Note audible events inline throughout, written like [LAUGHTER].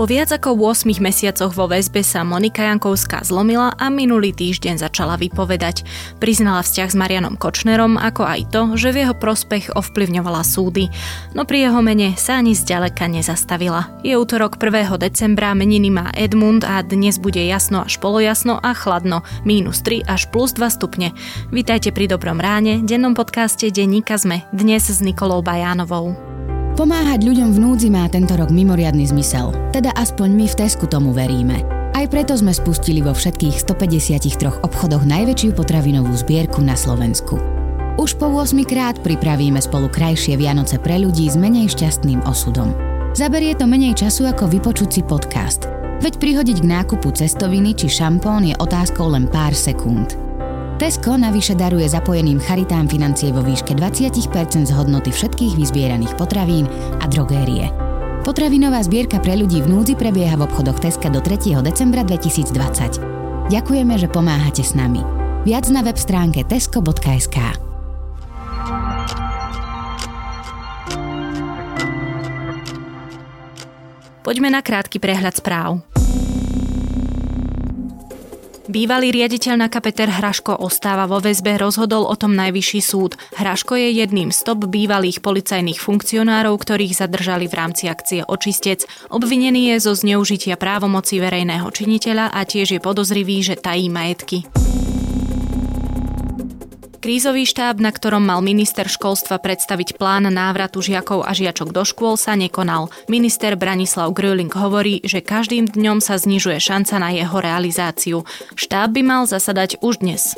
Po viac ako 8 mesiacoch vo väzbe sa Monika Jankovská zlomila a minulý týždeň začala vypovedať. Priznala vzťah s Marianom Kočnerom, ako aj to, že v jeho prospech ovplyvňovala súdy. No pri jeho mene sa ani zďaleka nezastavila. Je útorok 1. decembra, meniny má Edmund a dnes bude jasno až polojasno a chladno, mínus 3 až plus 2 stupne. Vítajte pri Dobrom ráne, dennom podcaste Denníka Zme, dnes s Nikolou Bajánovou. Pomáhať ľuďom v núdzi má tento rok mimoriadny zmysel, teda aspoň my v Tesku tomu veríme. Aj preto sme spustili vo všetkých 153 obchodoch najväčšiu potravinovú zbierku na Slovensku. Už po 8 krát pripravíme spolu krajšie Vianoce pre ľudí s menej šťastným osudom. Zaberie to menej času ako vypočuť si podcast. Veď prihodiť k nákupu cestoviny či šampón je otázkou len pár sekúnd. Tesco navyše daruje zapojeným charitám financie vo výške 20% z hodnoty všetkých vyzbieraných potravín a drogérie. Potravinová zbierka pre ľudí v núdzi prebieha v obchodoch Teska do 3. decembra 2020. Ďakujeme, že pomáhate s nami. Viac na web stránke tesco.sk. Poďme na krátky prehľad správ. Bývalý riaditeľ na Peter Hraško ostáva vo väzbe, rozhodol o tom najvyšší súd. Hraško je jedným z top bývalých policajných funkcionárov, ktorých zadržali v rámci akcie Očistec. Obvinený je zo zneužitia právomoci verejného činiteľa a tiež je podozrivý, že tají majetky. Krízový štáb, na ktorom mal minister školstva predstaviť plán návratu žiakov a žiačok do škôl, sa nekonal. Minister Branislav Gröling hovorí, že každým dňom sa znižuje šanca na jeho realizáciu. Štáb by mal zasadať už dnes.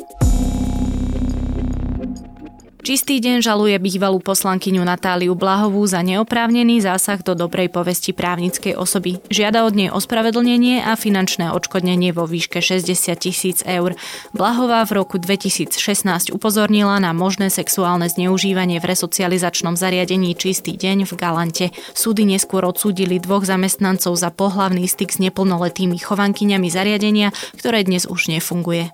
Čistý deň žaluje bývalú poslankyňu Natáliu Blahovú za neoprávnený zásah do dobrej povesti právnickej osoby. Žiada od nej ospravedlnenie a finančné odškodnenie vo výške 60 tisíc eur. Blahová v roku 2016 upozornila na možné sexuálne zneužívanie v resocializačnom zariadení Čistý deň v Galante. Súdy neskôr odsúdili dvoch zamestnancov za pohlavný styk s neplnoletými chovankyňami zariadenia, ktoré dnes už nefunguje.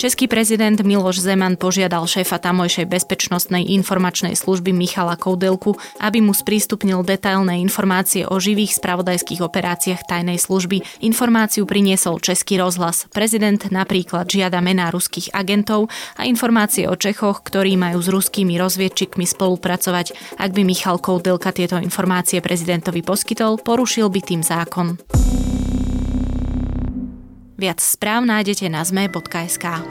Český prezident Miloš Zeman požiadal šéfa tamojšej bezpečnostnej informačnej služby Michala Koudelku, aby mu sprístupnil detailné informácie o živých spravodajských operáciách tajnej služby. Informáciu priniesol Český rozhlas. Prezident napríklad žiada mená ruských agentov a informácie o Čechoch, ktorí majú s ruskými rozviedčikmi spolupracovať. Ak by Michal Koudelka tieto informácie prezidentovi poskytol, porušil by tým zákon. Viac správ nájdete na zme.sk.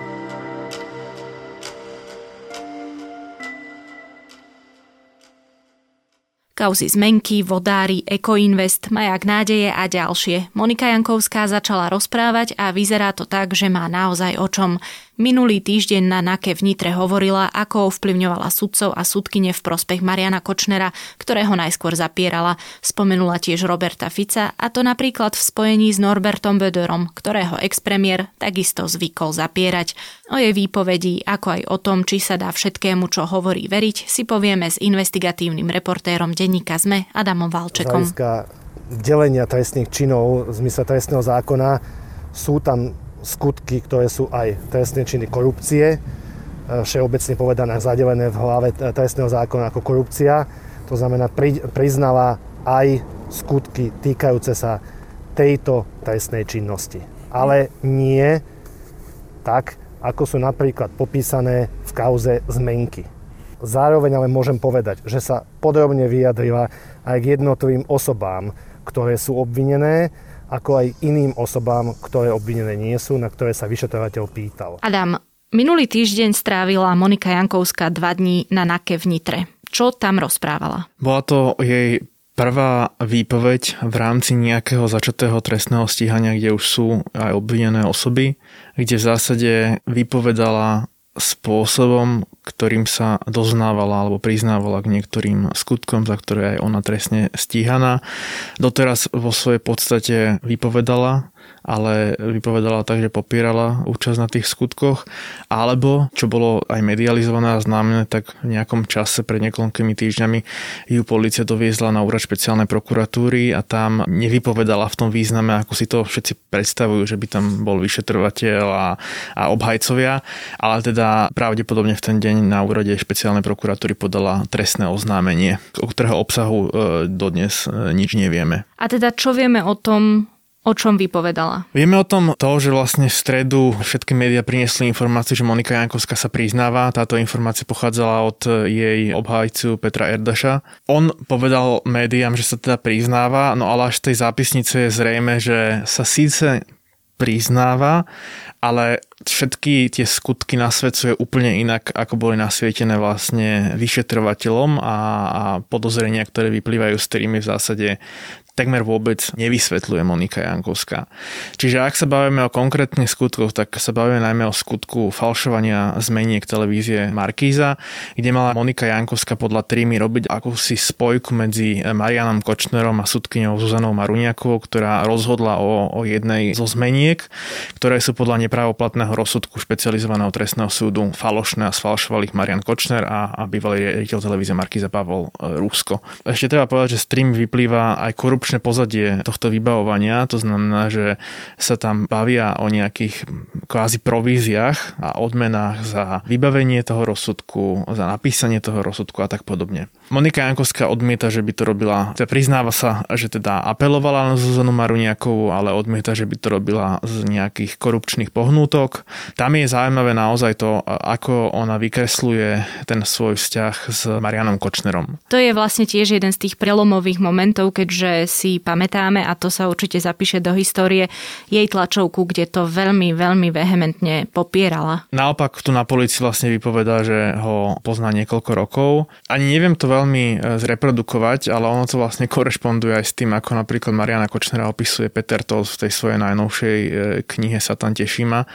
Kauzy zmenky, vodári, Ekoinvest, Majak nádeje a ďalšie. Monika Jankovská začala rozprávať a vyzerá to tak, že má naozaj o čom. Minulý týždeň na NAKE v Nitre hovorila, ako ovplyvňovala sudcov a sudkyne v prospech Mariana Kočnera, ktorého najskôr zapierala. Spomenula tiež Roberta Fica a to napríklad v spojení s Norbertom Böderom, ktorého expremier takisto zvykol zapierať. O jej výpovedí, ako aj o tom, či sa dá všetkému, čo hovorí veriť, si povieme s investigatívnym reportérom denníka ZME Adamom Valčekom. delenia trestných činov v zmysle trestného zákona sú tam skutky, ktoré sú aj trestné činy korupcie, e, všeobecne povedané zadelené v hlave trestného zákona ako korupcia. To znamená, priznáva aj skutky týkajúce sa tejto trestnej činnosti. Ale nie tak, ako sú napríklad popísané v kauze zmenky. Zároveň ale môžem povedať, že sa podrobne vyjadrila aj k jednotlivým osobám, ktoré sú obvinené ako aj iným osobám, ktoré obvinené nie sú, na ktoré sa vyšetrovateľ pýtal. Adam, minulý týždeň strávila Monika Jankovská dva dní na NAKE v Nitre. Čo tam rozprávala? Bola to jej prvá výpoveď v rámci nejakého začatého trestného stíhania, kde už sú aj obvinené osoby, kde v zásade vypovedala spôsobom, ktorým sa doznávala alebo priznávala k niektorým skutkom, za ktoré aj ona trestne stíhaná. Doteraz vo svojej podstate vypovedala ale vypovedala tak, že popierala účasť na tých skutkoch, alebo, čo bolo aj medializované a známe, tak v nejakom čase pred niekoľkými týždňami ju policia doviezla na úrad špeciálnej prokuratúry a tam nevypovedala v tom význame, ako si to všetci predstavujú, že by tam bol vyšetrovateľ a, a obhajcovia, ale teda pravdepodobne v ten deň na úrade špeciálnej prokuratúry podala trestné oznámenie, o ktorého obsahu e, dodnes e, nič nevieme. A teda čo vieme o tom, O čom vypovedala? Vieme o tom to, že vlastne v stredu všetky médiá priniesli informáciu, že Monika Jankovská sa priznáva. Táto informácia pochádzala od jej obhajcu Petra Erdaša. On povedal médiám, že sa teda priznáva, no ale až z tej zápisnice je zrejme, že sa síce priznáva, ale všetky tie skutky nasvedcuje úplne inak, ako boli nasvietené vlastne vyšetrovateľom a, a podozrenia, ktoré vyplývajú z ktorými v zásade takmer vôbec nevysvetľuje Monika Jankovská. Čiže ak sa bavíme o konkrétnych skutkoch, tak sa bavíme najmä o skutku falšovania zmeniek televízie Markíza, kde mala Monika Jankovská podľa Trímy robiť akúsi spojku medzi Marianom Kočnerom a sudkyňou Zuzanou Maruniakovou, ktorá rozhodla o, o jednej zo zmeniek, ktoré sú podľa nepravoplatného rozsudku špecializovaného trestného súdu falošné a sfalšovali ich Marian Kočner a, a bývalý riaditeľ televízie Markíza Pavol e, Rúsko. Ešte treba povedať, že z vyplýva aj korupčný korupčné pozadie tohto vybavovania, to znamená, že sa tam bavia o nejakých kvázi províziách a odmenách za vybavenie toho rozsudku, za napísanie toho rozsudku a tak podobne. Monika Jankovská odmieta, že by to robila, teda priznáva sa, že teda apelovala na Zuzanu Maruniakovú, ale odmieta, že by to robila z nejakých korupčných pohnútok. Tam je zaujímavé naozaj to, ako ona vykresluje ten svoj vzťah s Marianom Kočnerom. To je vlastne tiež jeden z tých prelomových momentov, keďže si pamätáme, a to sa určite zapíše do histórie, jej tlačovku, kde to veľmi, veľmi vehementne popierala. Naopak tu na policii vlastne vypovedá, že ho pozná niekoľko rokov. Ani neviem to veľmi e, zreprodukovať, ale ono to vlastne korešponduje aj s tým, ako napríklad Mariana Kočnera opisuje Peter Toll v tej svojej najnovšej e, knihe Satan tešíma,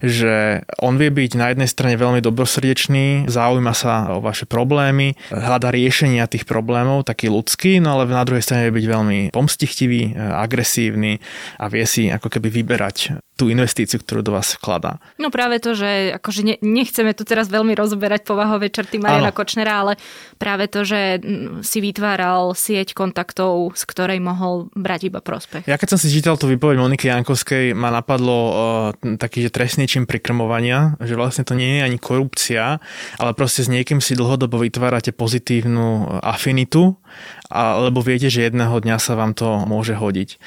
že on vie byť na jednej strane veľmi dobrosrdečný, zaujíma sa o vaše problémy, hľada riešenia tých problémov, taký ľudský, no ale na druhej strane vie byť veľmi pomstichtivý, e, agresívny a vie si ako keby vyberať tú investíciu, ktorú do vás vkladá. No práve to, že akože ne, nechceme tu teraz veľmi rozoberať povahové črty Mariana ano. Kočnera, ale práve to, že si vytváral sieť kontaktov, z ktorej mohol brať iba prospech. Ja keď som si čítal tú výpoveď Moniky Jankovskej, ma napadlo uh, taký, že trestný čin prikrmovania, že vlastne to nie je ani korupcia, ale proste s niekým si dlhodobo vytvárate pozitívnu afinitu, a, lebo viete, že jedného dňa sa vám to môže hodiť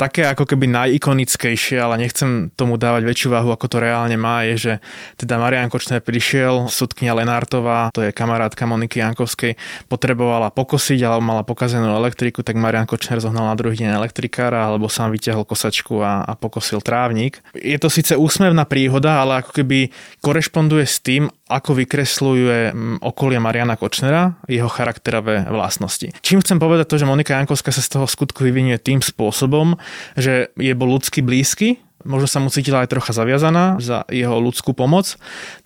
také ako keby najikonickejšie, ale nechcem tomu dávať väčšiu váhu, ako to reálne má, je, že teda Marian Kočner prišiel, sudkňa Lenártová, to je kamarátka Moniky Jankovskej, potrebovala pokosiť, alebo mala pokazenú elektriku, tak Marian Kočner zohnal na druhý deň elektrikára, alebo sám vyťahol kosačku a, a pokosil trávnik. Je to síce úsmevná príhoda, ale ako keby korešponduje s tým, ako vykresluje okolie Mariana Kočnera jeho charakterové vlastnosti. Čím chcem povedať to, že Monika Jankovská sa z toho skutku vyvinie tým spôsobom, že je bol ľudsky blízky, možno sa mu cítila aj trocha zaviazaná za jeho ľudskú pomoc,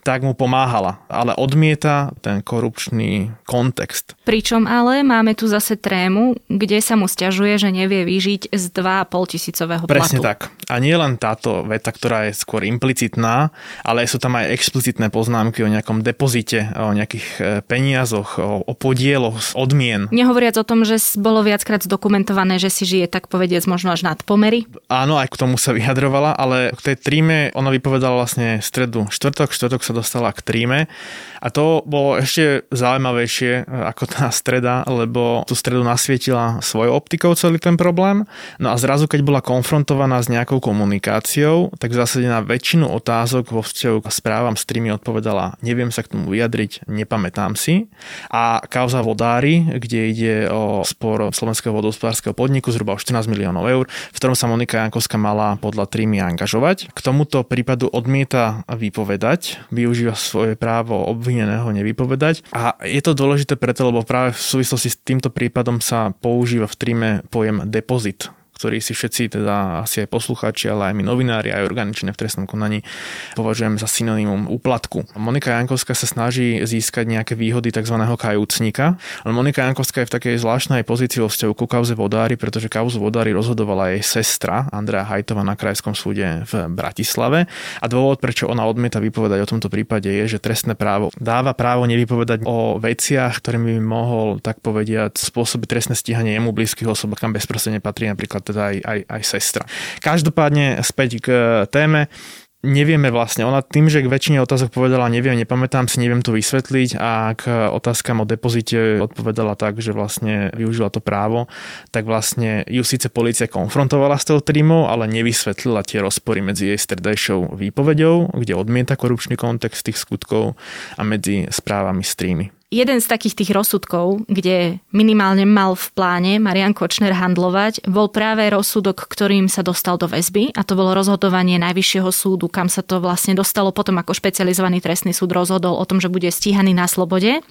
tak mu pomáhala, ale odmieta ten korupčný kontext. Pričom ale máme tu zase trému, kde sa mu stiažuje, že nevie vyžiť z 2,5 tisícového platu. Presne tak. A nie len táto veta, ktorá je skôr implicitná, ale sú tam aj explicitné poznámky o nejakom depozite, o nejakých e, peniazoch, o, o podieloch, odmien. Nehovoriac o tom, že bolo viackrát zdokumentované, že si žije tak povediac možno až nad pomery. Áno, aj k tomu sa vyjadrovala, ale k tej tríme ona vypovedala vlastne stredu štvrtok, štvrtok sa dostala k tríme a to bolo ešte zaujímavejšie e, ako tá streda, lebo tú stredu nasvietila svojou optikou celý ten problém. No a zrazu, keď bola konfrontovaná s nejakou komunikáciou, tak v zásade na väčšinu otázok vo vzťahu k správam streamy odpovedala neviem sa k tomu vyjadriť, nepamätám si. A kauza Vodári, kde ide o spor slovenského vodohospodárskeho podniku zhruba o 14 miliónov eur, v ktorom sa Monika Jankovská mala podľa trímy angažovať. K tomuto prípadu odmieta vypovedať, využíva svoje právo obvineného nevypovedať. A je to dôležité preto, lebo práve v súvislosti s týmto prípadom sa používa v tríme pojem depozit ktorý si všetci, teda asi aj poslucháči, ale aj my novinári, aj orgány v trestnom konaní považujeme za synonymum úplatku. Monika Jankovská sa snaží získať nejaké výhody tzv. kajúcnika, ale Monika Jankovská je v takej zvláštnej pozícii vo vzťahu ku kauze Vodári, pretože kauzu Vodári rozhodovala jej sestra Andrea Hajtova na Krajskom súde v Bratislave a dôvod, prečo ona odmieta vypovedať o tomto prípade je, že trestné právo dáva právo nevypovedať o veciach, ktorými by mohol, tak povediať, spôsobiť trestné stíhanie jemu blízkych osob, kam bezprostredne patrí napríklad teda aj, aj, aj sestra. Každopádne späť k téme. nevieme vlastne. Ona tým, že k väčšine otázok povedala neviem, nepamätám si, neviem to vysvetliť a k otázkam o depozite odpovedala tak, že vlastne využila to právo, tak vlastne ju síce policia konfrontovala s tou trímou, ale nevysvetlila tie rozpory medzi jej stredajšou výpovedou, kde odmieta korupčný kontext tých skutkov a medzi správami streamy. Jeden z takých tých rozsudkov, kde minimálne mal v pláne Marian Kočner handlovať, bol práve rozsudok, ktorým sa dostal do väzby a to bolo rozhodovanie Najvyššieho súdu, kam sa to vlastne dostalo potom ako špecializovaný trestný súd rozhodol o tom, že bude stíhaný na slobode.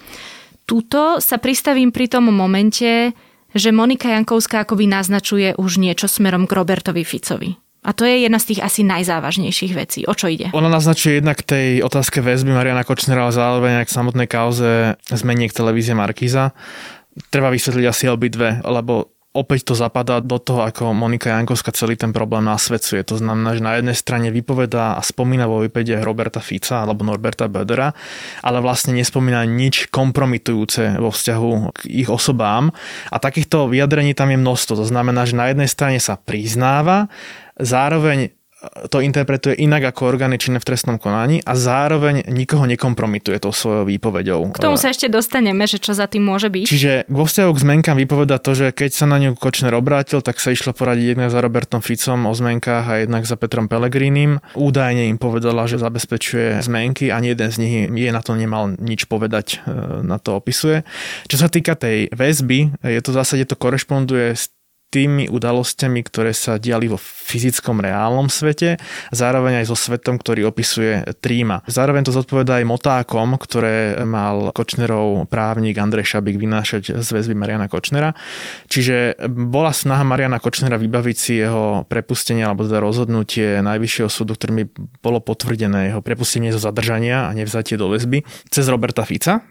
Tuto sa pristavím pri tom momente, že Monika Jankovská akoby naznačuje už niečo smerom k Robertovi Ficovi. A to je jedna z tých asi najzávažnejších vecí. O čo ide? Ona naznačuje jednak tej otázke väzby Mariana Kočnera, ale zároveň aj k samotnej kauze zmeniek televízie Markíza. Treba vysvetliť asi obidve, lebo opäť to zapadá do toho, ako Monika Jankovská celý ten problém nasvedcuje. To znamená, že na jednej strane vypovedá a spomína vo výpede Roberta Fica alebo Norberta Bödera, ale vlastne nespomína nič kompromitujúce vo vzťahu k ich osobám. A takýchto vyjadrení tam je množstvo. To znamená, že na jednej strane sa priznáva, zároveň to interpretuje inak ako orgány činné v trestnom konaní a zároveň nikoho nekompromituje tou svojou výpovedou. K tomu sa ešte dostaneme, že čo za tým môže byť. Čiže vo vzťahu k zmenkám vypoveda to, že keď sa na ňu Kočner obrátil, tak sa išlo poradiť jednak za Robertom Ficom o zmenkách a jednak za Petrom Pelegrínim. Údajne im povedala, že zabezpečuje zmenky a jeden z nich je na to nemal nič povedať, e, na to opisuje. Čo sa týka tej väzby, je to v zásade to korešponduje s tými udalosťami, ktoré sa diali vo fyzickom reálnom svete, zároveň aj so svetom, ktorý opisuje Tríma. Zároveň to zodpoveda aj motákom, ktoré mal Kočnerov právnik Andrej Šabik vynášať z väzby Mariana Kočnera. Čiže bola snaha Mariana Kočnera vybaviť si jeho prepustenie alebo teda rozhodnutie Najvyššieho súdu, ktorým bolo potvrdené jeho prepustenie zo zadržania a nevzatie do väzby cez Roberta Fica,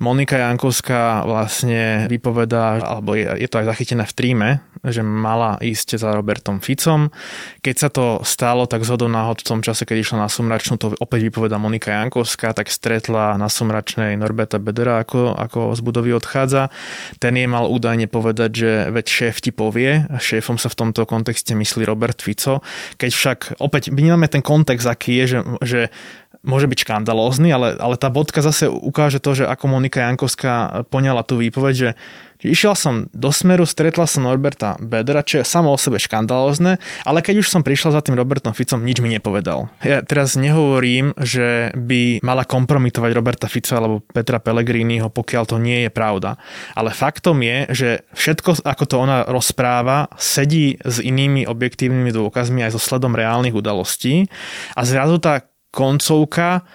Monika Jankovská vlastne vypovedá, alebo je, je to aj zachytené v tríme, že mala ísť za Robertom Ficom. Keď sa to stalo, tak zhodou náhod v tom čase, keď išla na Sumračnú, to opäť vypoveda Monika Jankovská, tak stretla na Sumračnej Norberta Bedera, ako, ako z budovy odchádza. Ten jej mal údajne povedať, že veď šéf ti povie, a šéfom sa v tomto kontexte myslí Robert Fico. Keď však, opäť vnímame ten kontext, aký je, že, že môže byť škandalózny, ale, ale tá bodka zase ukáže to, že ako Monika Jankovská poňala tú výpoveď, že Išiel som do smeru, stretla som Norberta Bedera, čo je samo o sebe škandalózne, ale keď už som prišla za tým Robertom Ficom, nič mi nepovedal. Ja teraz nehovorím, že by mala kompromitovať Roberta Fica alebo Petra Pellegriniho, pokiaľ to nie je pravda. Ale faktom je, že všetko, ako to ona rozpráva, sedí s inými objektívnymi dôkazmi aj so sledom reálnych udalostí a zrazu tá koncovka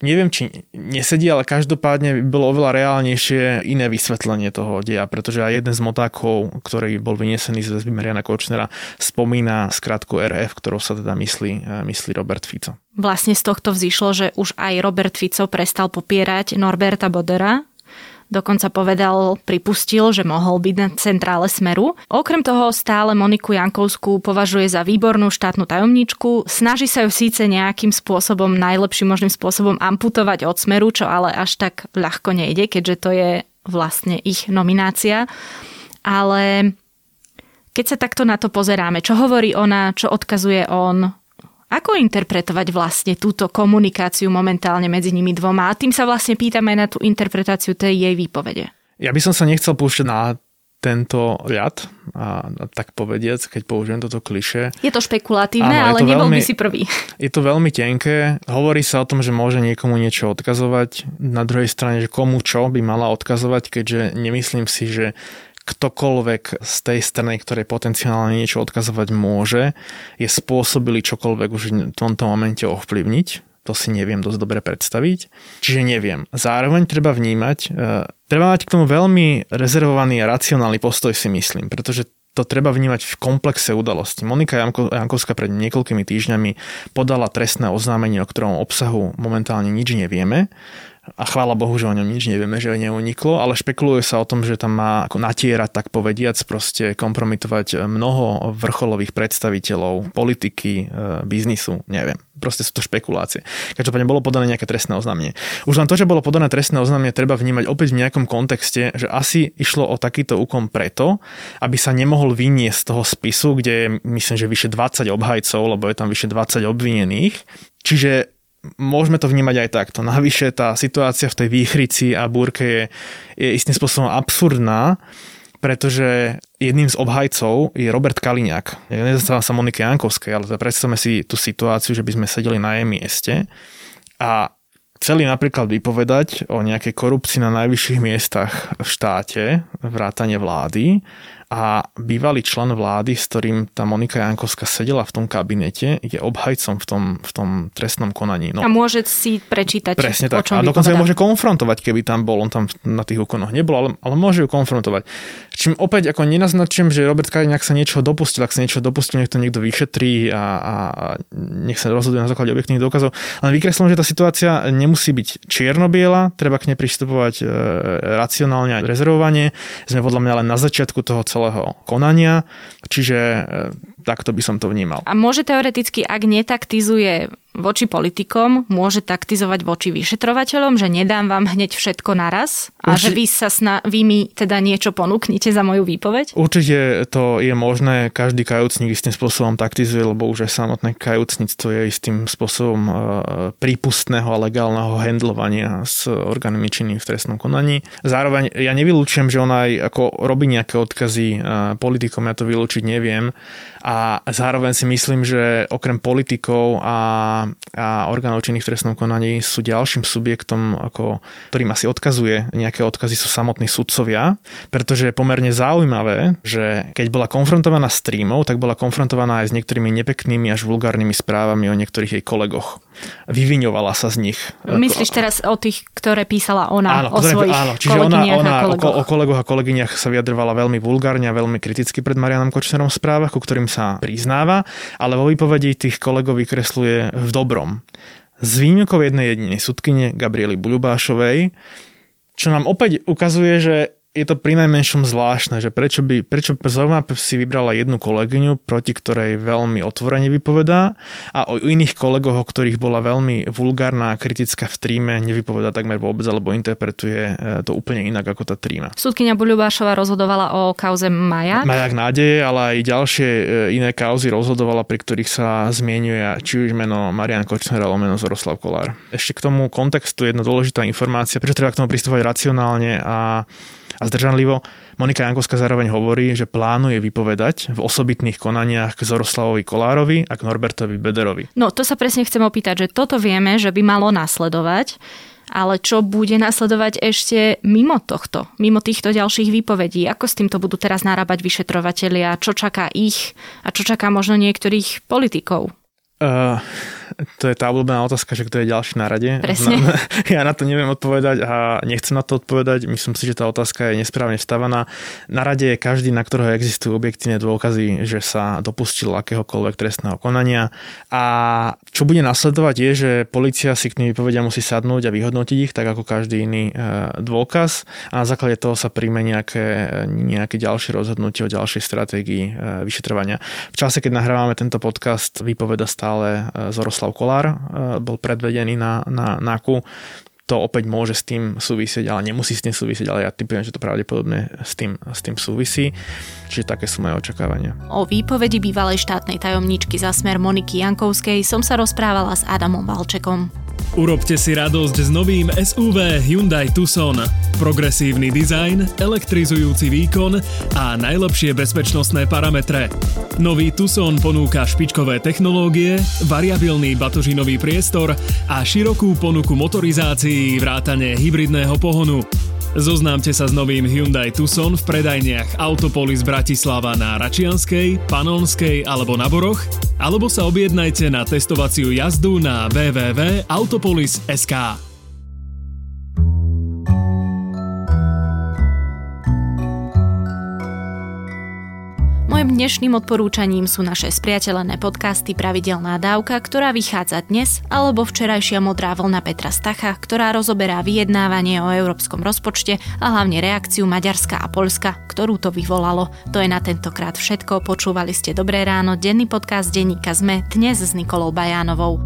neviem, či nesedí, ale každopádne by bolo oveľa reálnejšie iné vysvetlenie toho deja, pretože aj jeden z motákov, ktorý bol vynesený z väzby Mariana Kočnera, spomína skratku RF, ktorou sa teda myslí, eh, myslí Robert Fico. Vlastne z tohto vzýšlo, že už aj Robert Fico prestal popierať Norberta Bodera, Dokonca povedal, pripustil, že mohol byť na centrále Smeru. Okrem toho stále Moniku Jankovskú považuje za výbornú štátnu tajomničku. Snaží sa ju síce nejakým spôsobom, najlepším možným spôsobom amputovať od Smeru, čo ale až tak ľahko nejde, keďže to je vlastne ich nominácia. Ale keď sa takto na to pozeráme, čo hovorí ona, čo odkazuje on, ako interpretovať vlastne túto komunikáciu momentálne medzi nimi dvoma? A tým sa vlastne pýtame na tú interpretáciu tej jej výpovede. Ja by som sa nechcel púšťať na tento riad, a, tak povediac, keď použijem toto kliše. Je to špekulatívne, Áno, ale nebol veľmi, by si prvý. [LAUGHS] Je to veľmi tenké. Hovorí sa o tom, že môže niekomu niečo odkazovať. Na druhej strane, že komu čo by mala odkazovať, keďže nemyslím si, že ktokoľvek z tej strany, ktorej potenciálne niečo odkazovať môže, je spôsobili čokoľvek už v tomto momente ovplyvniť. To si neviem dosť dobre predstaviť. Čiže neviem. Zároveň treba vnímať, e, treba mať k tomu veľmi rezervovaný a racionálny postoj si myslím, pretože to treba vnímať v komplexe udalosti. Monika Janko, Jankovská pred niekoľkými týždňami podala trestné oznámenie, o ktorom obsahu momentálne nič nevieme a chvála Bohu, že o ňom nič nevieme, že neuniklo, ale špekuluje sa o tom, že tam má ako natierať, tak povediac, proste kompromitovať mnoho vrcholových predstaviteľov politiky, e, biznisu, neviem. Proste sú to špekulácie. Každopádne bolo podané nejaké trestné oznámenie. Už len to, že bolo podané trestné oznámenie, treba vnímať opäť v nejakom kontexte, že asi išlo o takýto úkon preto, aby sa nemohol vyniesť z toho spisu, kde je myslím, že vyše 20 obhajcov, lebo je tam vyše 20 obvinených. Čiže môžeme to vnímať aj takto. Navyše tá situácia v tej výchrici a búrke je, je istým spôsobom absurdná, pretože jedným z obhajcov je Robert Kaliňák. Nezastáva sa Monike Jankovskej, ale predstavme si tú situáciu, že by sme sedeli na jej mieste a chceli napríklad vypovedať o nejakej korupcii na najvyšších miestach v štáte, vrátane vlády a bývalý člen vlády, s ktorým tá Monika Jankovská sedela v tom kabinete, je obhajcom v tom, v tom trestnom konaní. No, a môže si prečítať, presne tak. A dokonca ju môže konfrontovať, keby tam bol. On tam na tých úkonoch nebol, ale, ale môže ju konfrontovať. Čím opäť ako nenaznačujem, že Robert Kaliňák sa niečo dopustil, ak sa niečo dopustil, nech to niekto vyšetrí a, a, a nech sa rozhoduje na základe objektívnych dôkazov. Ale vykreslím, že tá situácia nemusí byť čierno-biela, treba k nej pristupovať e, racionálne a rezervovanie. Sme podľa mňa len na začiatku toho celého celého konania, čiže e, takto by som to vnímal. A môže teoreticky, ak netaktizuje voči politikom, môže taktizovať voči vyšetrovateľom, že nedám vám hneď všetko naraz a Určite... že vy, sa sna- vy mi teda niečo ponúknite za moju výpoveď? Určite to je možné, každý kajúcnik istým spôsobom taktizuje, lebo už aj samotné kajúcnictvo je istým spôsobom e, prípustného a legálneho handlovania s orgánmi činnými v trestnom konaní. Zároveň ja nevylúčujem, že ona aj ako robí nejaké odkazy e, politikom, ja to vylúčiť neviem a zároveň si myslím, že okrem politikov a, a orgánov činných v trestnom konaní sú ďalším subjektom, ako, ktorým asi odkazuje nejaké odkazy sú samotní sudcovia, pretože je pomerne zaujímavé, že keď bola konfrontovaná s streamov, tak bola konfrontovaná aj s niektorými nepeknými až vulgárnymi správami o niektorých jej kolegoch. Vyviňovala sa z nich. Myslíš teraz o tých, ktoré písala ona áno, o ktoré, svojich áno, čiže ona, ona o, o kolegoch a kolegyniach sa vyjadrovala veľmi vulgárne a veľmi kriticky pred Marianom Kočnerom v správach, ku ktorým sa priznáva, ale vo výpovedi tých kolegov vykresluje v dobrom. Z výnimkou jednej jedinej sudkyne Gabriely Buľubášovej, čo nám opäť ukazuje, že je to pri najmenšom zvláštne, že prečo by, prečo zrovna si vybrala jednu kolegyňu, proti ktorej veľmi otvorene vypovedá a o iných kolegoch, o ktorých bola veľmi vulgárna a kritická v tríme, nevypovedá takmer vôbec, alebo interpretuje e, to úplne inak ako tá tríma. Súdkynia Buľubášova rozhodovala o kauze Majak. Majak nádeje, ale aj ďalšie e, iné kauzy rozhodovala, pri ktorých sa zmienuje či už meno Marian Kočner alebo meno Zoroslav Kolár. Ešte k tomu kontextu jedna dôležitá informácia, prečo treba k tomu pristupovať racionálne a a zdržanlivo. Monika Jankovská zároveň hovorí, že plánuje vypovedať v osobitných konaniach k Zoroslavovi Kolárovi a k Norbertovi Bederovi. No to sa presne chcem opýtať, že toto vieme, že by malo nasledovať, ale čo bude nasledovať ešte mimo tohto, mimo týchto ďalších výpovedí? Ako s týmto budú teraz narábať vyšetrovateľia? Čo čaká ich a čo čaká možno niektorých politikov? Uh, to je tá obľúbená otázka, že kto je ďalší na rade. Presne. Na, [LAUGHS] ja na to neviem odpovedať a nechcem na to odpovedať. Myslím si, že tá otázka je nesprávne vstavaná. Na rade je každý, na ktorého existujú objektívne dôkazy, že sa dopustil akéhokoľvek trestného konania. A čo bude nasledovať je, že policia si k tým vypovedia musí sadnúť a vyhodnotiť ich, tak ako každý iný e, dôkaz. A na základe toho sa príjme nejaké, nejaké ďalšie rozhodnutie o ďalšej stratégii e, vyšetrovania. V čase, keď nahrávame tento podcast, vypoveda stále e, Zoroslav Jaroslav Kolár eh, bol predvedený na, na NAKU. To opäť môže s tým súvisieť, ale nemusí s tým súvisieť, ale ja typujem, že to pravdepodobne s tým, s tým súvisí. Čiže také sú moje očakávania. O výpovedi bývalej štátnej tajomničky za smer Moniky Jankovskej som sa rozprávala s Adamom Valčekom. Urobte si radosť s novým SUV Hyundai Tucson. Progresívny dizajn, elektrizujúci výkon a najlepšie bezpečnostné parametre. Nový Tucson ponúka špičkové technológie, variabilný batožinový priestor a širokú ponuku motorizácií vrátane hybridného pohonu. Zoznámte sa s novým Hyundai Tucson v predajniach Autopolis Bratislava na Račianskej, Panonskej alebo na Boroch, alebo sa objednajte na testovaciu jazdu na www.autopolis.sk. Dnešným odporúčaním sú naše spriateľené podcasty Pravidelná dávka, ktorá vychádza dnes, alebo včerajšia modrá vlna Petra Stacha, ktorá rozoberá vyjednávanie o európskom rozpočte a hlavne reakciu Maďarska a Polska, ktorú to vyvolalo. To je na tentokrát všetko. Počúvali ste Dobré ráno, denný podcast denníka ZME dnes s Nikolou Bajánovou.